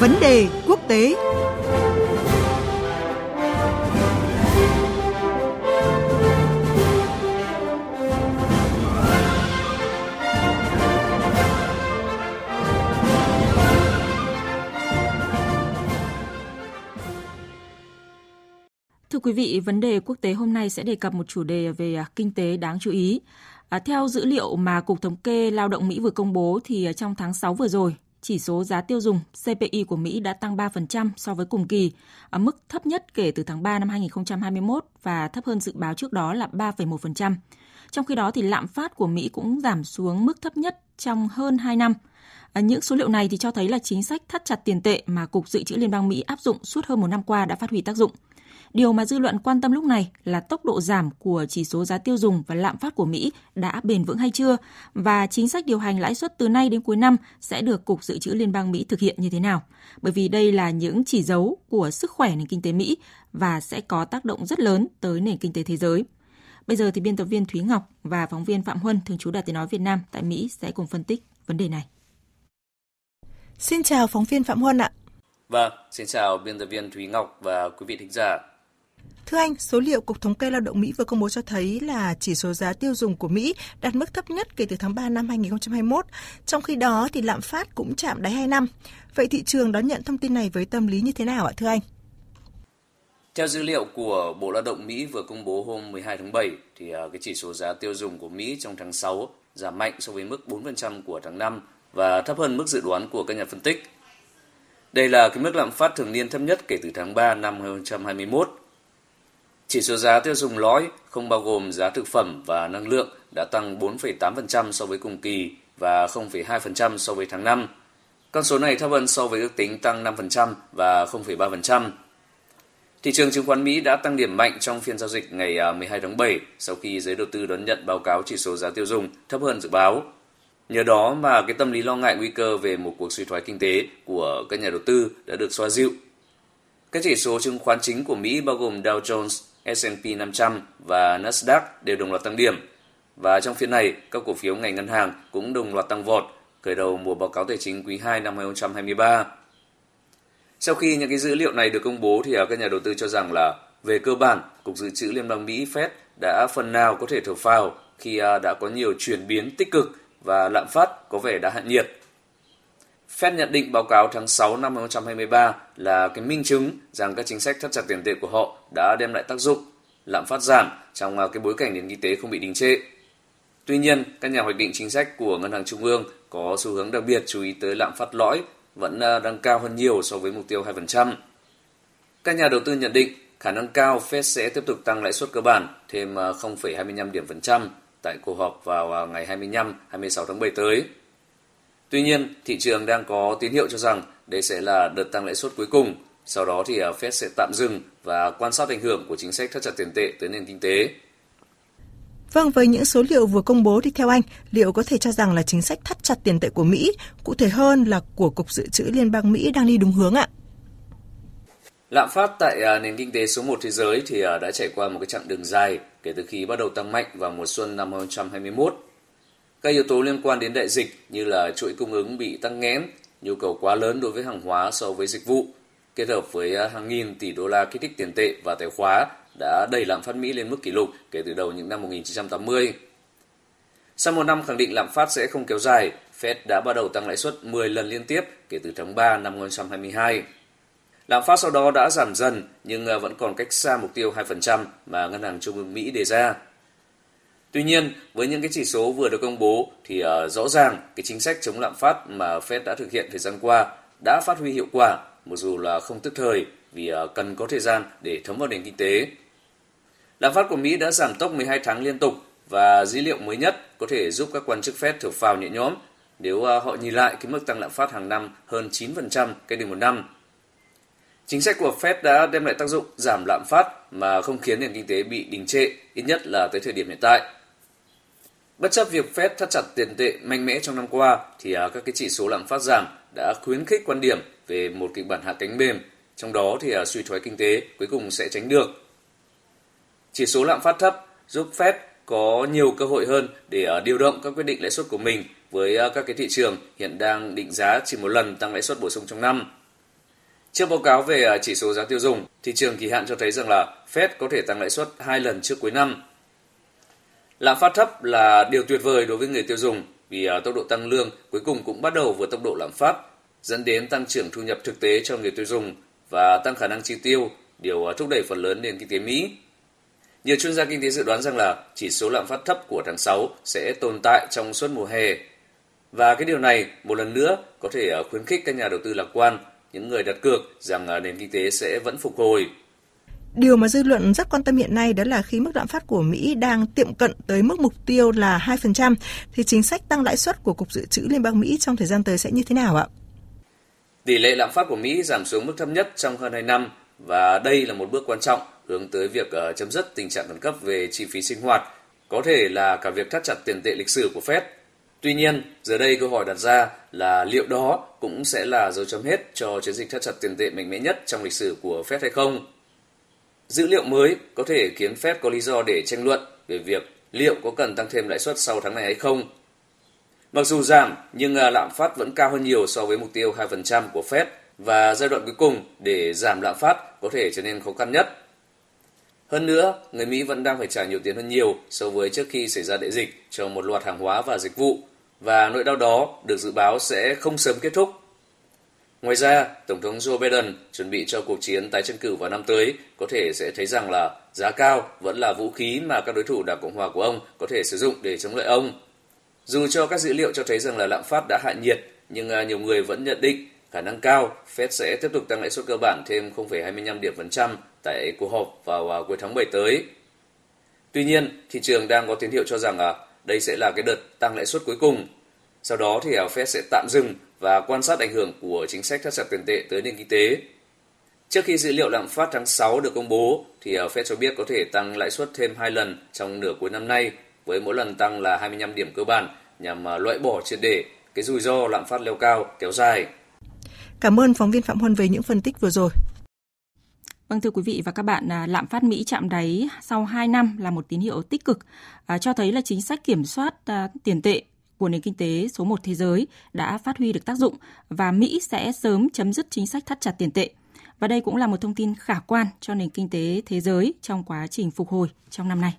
Vấn đề quốc tế Thưa quý vị, vấn đề quốc tế hôm nay sẽ đề cập một chủ đề về à, kinh tế đáng chú ý. À, theo dữ liệu mà Cục Thống kê Lao động Mỹ vừa công bố thì à, trong tháng 6 vừa rồi, chỉ số giá tiêu dùng CPI của Mỹ đã tăng 3% so với cùng kỳ, ở mức thấp nhất kể từ tháng 3 năm 2021 và thấp hơn dự báo trước đó là 3,1%. Trong khi đó thì lạm phát của Mỹ cũng giảm xuống mức thấp nhất trong hơn 2 năm. À, những số liệu này thì cho thấy là chính sách thắt chặt tiền tệ mà Cục Dự trữ Liên bang Mỹ áp dụng suốt hơn một năm qua đã phát huy tác dụng. Điều mà dư luận quan tâm lúc này là tốc độ giảm của chỉ số giá tiêu dùng và lạm phát của Mỹ đã bền vững hay chưa và chính sách điều hành lãi suất từ nay đến cuối năm sẽ được Cục Dự trữ Liên bang Mỹ thực hiện như thế nào. Bởi vì đây là những chỉ dấu của sức khỏe nền kinh tế Mỹ và sẽ có tác động rất lớn tới nền kinh tế thế giới. Bây giờ thì biên tập viên Thúy Ngọc và phóng viên Phạm Huân thường trú Đài Tiếng nói Việt Nam tại Mỹ sẽ cùng phân tích vấn đề này. Xin chào phóng viên Phạm Huân ạ. Vâng, xin chào biên tập viên Thúy Ngọc và quý vị thính giả. Thưa anh, số liệu Cục Thống kê Lao động Mỹ vừa công bố cho thấy là chỉ số giá tiêu dùng của Mỹ đạt mức thấp nhất kể từ tháng 3 năm 2021. Trong khi đó thì lạm phát cũng chạm đáy 2 năm. Vậy thị trường đón nhận thông tin này với tâm lý như thế nào ạ thưa anh? Theo dữ liệu của Bộ Lao động Mỹ vừa công bố hôm 12 tháng 7 thì à, cái chỉ số giá tiêu dùng của Mỹ trong tháng 6 giảm mạnh so với mức 4% của tháng 5 và thấp hơn mức dự đoán của các nhà phân tích. Đây là cái mức lạm phát thường niên thấp nhất kể từ tháng 3 năm 2021 chỉ số giá tiêu dùng lõi không bao gồm giá thực phẩm và năng lượng đã tăng 4,8% so với cùng kỳ và 0,2% so với tháng 5. Con số này thấp hơn so với ước tính tăng 5% và 0,3%. Thị trường chứng khoán Mỹ đã tăng điểm mạnh trong phiên giao dịch ngày à, 12 tháng 7 sau khi giới đầu tư đón nhận báo cáo chỉ số giá tiêu dùng thấp hơn dự báo. Nhờ đó mà cái tâm lý lo ngại nguy cơ về một cuộc suy thoái kinh tế của các nhà đầu tư đã được xoa dịu. Các chỉ số chứng khoán chính của Mỹ bao gồm Dow Jones, S&P 500 và Nasdaq đều đồng loạt tăng điểm. Và trong phiên này, các cổ phiếu ngành ngân hàng cũng đồng loạt tăng vọt, khởi đầu mùa báo cáo tài chính quý 2 năm 2023. Sau khi những cái dữ liệu này được công bố thì à, các nhà đầu tư cho rằng là về cơ bản, Cục Dự trữ Liên bang Mỹ Fed đã phần nào có thể thở phào khi à, đã có nhiều chuyển biến tích cực và lạm phát có vẻ đã hạ nhiệt. Fed nhận định báo cáo tháng 6 năm 2023 là cái minh chứng rằng các chính sách thắt chặt tiền tệ của họ đã đem lại tác dụng, lạm phát giảm trong à, cái bối cảnh nền kinh tế không bị đình trệ. Tuy nhiên, các nhà hoạch định chính sách của Ngân hàng Trung ương có xu hướng đặc biệt chú ý tới lạm phát lõi vẫn à, đang cao hơn nhiều so với mục tiêu 2%. Các nhà đầu tư nhận định khả năng cao Fed sẽ tiếp tục tăng lãi suất cơ bản thêm à, 0,25 điểm phần trăm tại cuộc họp vào ngày 25-26 tháng 7 tới. Tuy nhiên, thị trường đang có tín hiệu cho rằng đây sẽ là đợt tăng lãi suất cuối cùng. Sau đó thì à, Fed sẽ tạm dừng và quan sát ảnh hưởng của chính sách thắt chặt tiền tệ tới nền kinh tế. Vâng, với những số liệu vừa công bố thì theo anh, liệu có thể cho rằng là chính sách thắt chặt tiền tệ của Mỹ, cụ thể hơn là của Cục Dự trữ Liên bang Mỹ đang đi đúng hướng ạ? Lạm phát tại à, nền kinh tế số 1 thế giới thì à, đã trải qua một cái chặng đường dài kể từ khi bắt đầu tăng mạnh vào mùa xuân năm 2021 các yếu tố liên quan đến đại dịch như là chuỗi cung ứng bị tăng nghẽn, nhu cầu quá lớn đối với hàng hóa so với dịch vụ, kết hợp với à, hàng nghìn tỷ đô la kích thích tiền tệ và tài khóa đã đẩy lạm phát Mỹ lên mức kỷ lục kể từ đầu những năm 1980. Sau một năm khẳng định lạm phát sẽ không kéo dài, Fed đã bắt đầu tăng lãi suất 10 lần liên tiếp kể từ tháng 3 năm 2022. Lạm phát sau đó đã giảm dần nhưng à, vẫn còn cách xa mục tiêu 2% mà Ngân hàng Trung ương Mỹ đề ra. Tuy nhiên, với những cái chỉ số vừa được công bố thì uh, rõ ràng cái chính sách chống lạm phát mà Fed đã thực hiện thời gian qua đã phát huy hiệu quả, mặc dù là không tức thời vì uh, cần có thời gian để thấm vào nền kinh tế. Lạm phát của Mỹ đã giảm tốc 12 tháng liên tục và dữ liệu mới nhất có thể giúp các quan chức Fed thở phào nhẹ nhõm nếu uh, họ nhìn lại cái mức tăng lạm phát hàng năm hơn 9% cách đây một năm. Chính sách của Fed đã đem lại tác dụng giảm lạm phát mà không khiến nền kinh tế bị đình trệ, ít nhất là tới thời điểm hiện tại. Bất chấp việc Fed thắt chặt tiền tệ mạnh mẽ trong năm qua, thì à, các cái chỉ số lạm phát giảm đã khuyến khích quan điểm về một kịch bản hạ cánh mềm, trong đó thì à, suy thoái kinh tế cuối cùng sẽ tránh được. Chỉ số lạm phát thấp giúp Fed có nhiều cơ hội hơn để à, điều động các quyết định lãi suất của mình với các cái thị trường hiện đang định giá chỉ một lần tăng lãi suất bổ sung trong năm. Trước báo cáo về chỉ số giá tiêu dùng, thị trường kỳ hạn cho thấy rằng là Fed có thể tăng lãi suất hai lần trước cuối năm. Lạm phát thấp là điều tuyệt vời đối với người tiêu dùng vì à, tốc độ tăng lương cuối cùng cũng bắt đầu vượt tốc độ lạm phát, dẫn đến tăng trưởng thu nhập thực tế cho người tiêu dùng và tăng khả năng chi tiêu, điều à, thúc đẩy phần lớn nền kinh tế Mỹ. Nhiều chuyên gia kinh tế dự đoán rằng là chỉ số lạm phát thấp của tháng 6 sẽ tồn tại trong suốt mùa hè. Và cái điều này một lần nữa có thể à, khuyến khích các nhà đầu tư lạc quan, những người đặt cược rằng nền kinh tế sẽ vẫn phục hồi. Điều mà dư luận rất quan tâm hiện nay đó là khi mức lạm phát của Mỹ đang tiệm cận tới mức mục tiêu là 2%, thì chính sách tăng lãi suất của Cục Dự trữ Liên bang Mỹ trong thời gian tới sẽ như thế nào ạ? Tỷ lệ lạm phát của Mỹ giảm xuống mức thấp nhất trong hơn 2 năm và đây là một bước quan trọng hướng tới việc ờ, chấm dứt tình trạng khẩn cấp về chi phí sinh hoạt, có thể là cả việc thắt chặt tiền tệ lịch sử của Fed. Tuy nhiên, giờ đây câu hỏi đặt ra là liệu đó cũng sẽ là dấu chấm hết cho chiến dịch thắt chặt tiền tệ mạnh mẽ nhất trong lịch sử của Fed hay không? Dữ liệu mới có thể khiến Fed có lý do để tranh luận về việc liệu có cần tăng thêm lãi suất sau tháng này hay không. Mặc dù giảm, nhưng à, lạm phát vẫn cao hơn nhiều so với mục tiêu 2% của Fed và giai đoạn cuối cùng để giảm lạm phát có thể trở nên khó khăn nhất. Hơn nữa, người Mỹ vẫn đang phải trả nhiều tiền hơn nhiều so với trước khi xảy ra đại dịch cho một loạt hàng hóa và dịch vụ và nỗi đau đó được dự báo sẽ không sớm kết thúc. Ngoài ra, Tổng thống Joe Biden chuẩn bị cho cuộc chiến tái tranh cử vào năm tới có thể sẽ thấy rằng là giá cao vẫn là vũ khí mà các đối thủ Đảng Cộng hòa của ông có thể sử dụng để chống lại ông. Dù cho các dữ liệu cho thấy rằng là lạm phát đã hạ nhiệt, nhưng à, nhiều người vẫn nhận định khả năng cao Fed sẽ tiếp tục tăng lãi suất cơ bản thêm 0,25 điểm phần trăm tại cuộc họp vào à, cuối tháng 7 tới. Tuy nhiên, thị trường đang có tín hiệu cho rằng à, đây sẽ là cái đợt tăng lãi suất cuối cùng. Sau đó thì Fed sẽ tạm dừng và quan sát ảnh hưởng của chính sách thắt chặt tiền tệ tới nền kinh tế. Trước khi dữ liệu lạm phát tháng 6 được công bố, thì Fed cho biết có thể tăng lãi suất thêm 2 lần trong nửa cuối năm nay, với mỗi lần tăng là 25 điểm cơ bản nhằm à, loại bỏ triệt để cái rủi ro lạm phát leo cao kéo dài. Cảm ơn phóng viên Phạm Huân về những phân tích vừa rồi. Vâng thưa quý vị và các bạn, à, lạm phát Mỹ chạm đáy sau 2 năm là một tín hiệu tích cực, à, cho thấy là chính sách kiểm soát tiền tệ của nền kinh tế số 1 thế giới đã phát huy được tác dụng và Mỹ sẽ sớm chấm dứt chính sách thắt chặt tiền tệ. Và đây cũng là một thông tin khả quan cho nền kinh tế thế giới trong quá trình phục hồi trong năm nay.